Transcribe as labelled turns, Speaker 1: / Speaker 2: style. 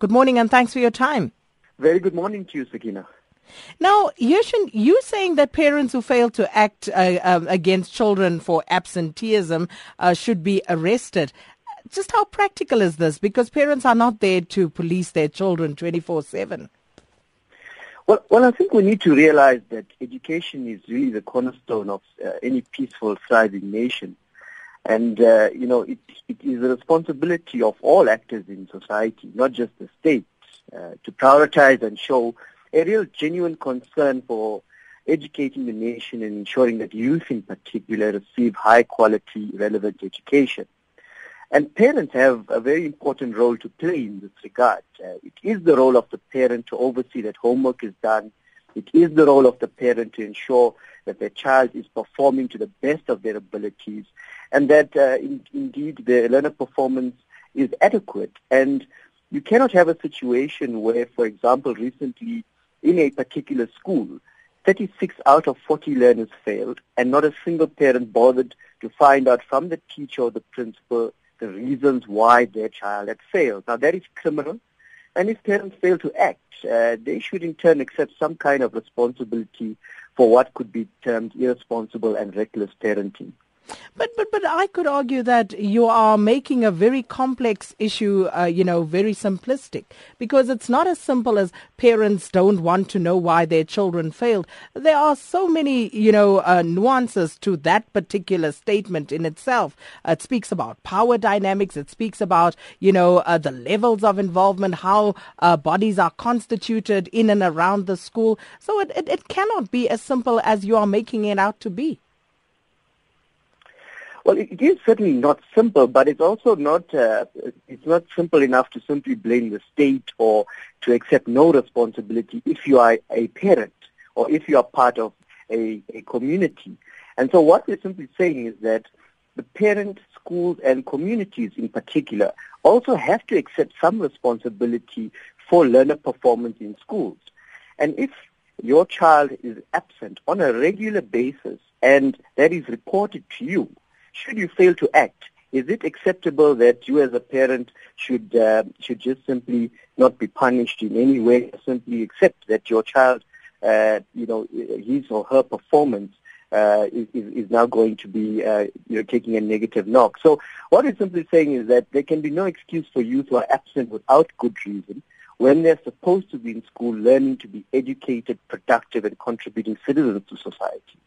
Speaker 1: Good morning and thanks for your time.
Speaker 2: Very good morning to you, Sakina.
Speaker 1: Now, Yushin, you saying that parents who fail to act uh, um, against children for absenteeism uh, should be arrested. Just how practical is this? Because parents are not there to police their children 24 7.
Speaker 2: Well, well, I think we need to realize that education is really the cornerstone of uh, any peaceful, thriving nation. And, uh, you know, it, it is the responsibility of all actors in society, not just the state, uh, to prioritize and show a real genuine concern for educating the nation and ensuring that youth in particular receive high quality, relevant education. And parents have a very important role to play in this regard. Uh, it is the role of the parent to oversee that homework is done. It is the role of the parent to ensure that their child is performing to the best of their abilities and that uh, in, indeed the learner performance is adequate. And you cannot have a situation where, for example, recently in a particular school, 36 out of 40 learners failed and not a single parent bothered to find out from the teacher or the principal the reasons why their child had failed. Now that is criminal. And if parents fail to act, uh, they should in turn accept some kind of responsibility for what could be termed irresponsible and reckless parenting.
Speaker 1: But but but I could argue that you are making a very complex issue, uh, you know, very simplistic because it's not as simple as parents don't want to know why their children failed. There are so many, you know, uh, nuances to that particular statement in itself. It speaks about power dynamics. It speaks about, you know, uh, the levels of involvement, how uh, bodies are constituted in and around the school. So it, it, it cannot be as simple as you are making it out to be.
Speaker 2: Well, it is certainly not simple, but it's also not uh, it's not simple enough to simply blame the state or to accept no responsibility if you are a parent or if you are part of a, a community. And so what we're simply saying is that the parents, schools, and communities in particular also have to accept some responsibility for learner performance in schools. And if your child is absent on a regular basis and that is reported to you, should you fail to act, is it acceptable that you as a parent should uh, should just simply not be punished in any way, simply accept that your child, uh, you know, his or her performance uh, is, is now going to be, uh, you know, taking a negative knock. So what it's simply saying is that there can be no excuse for youth who are absent without good reason when they're supposed to be in school learning to be educated, productive, and contributing citizens to society.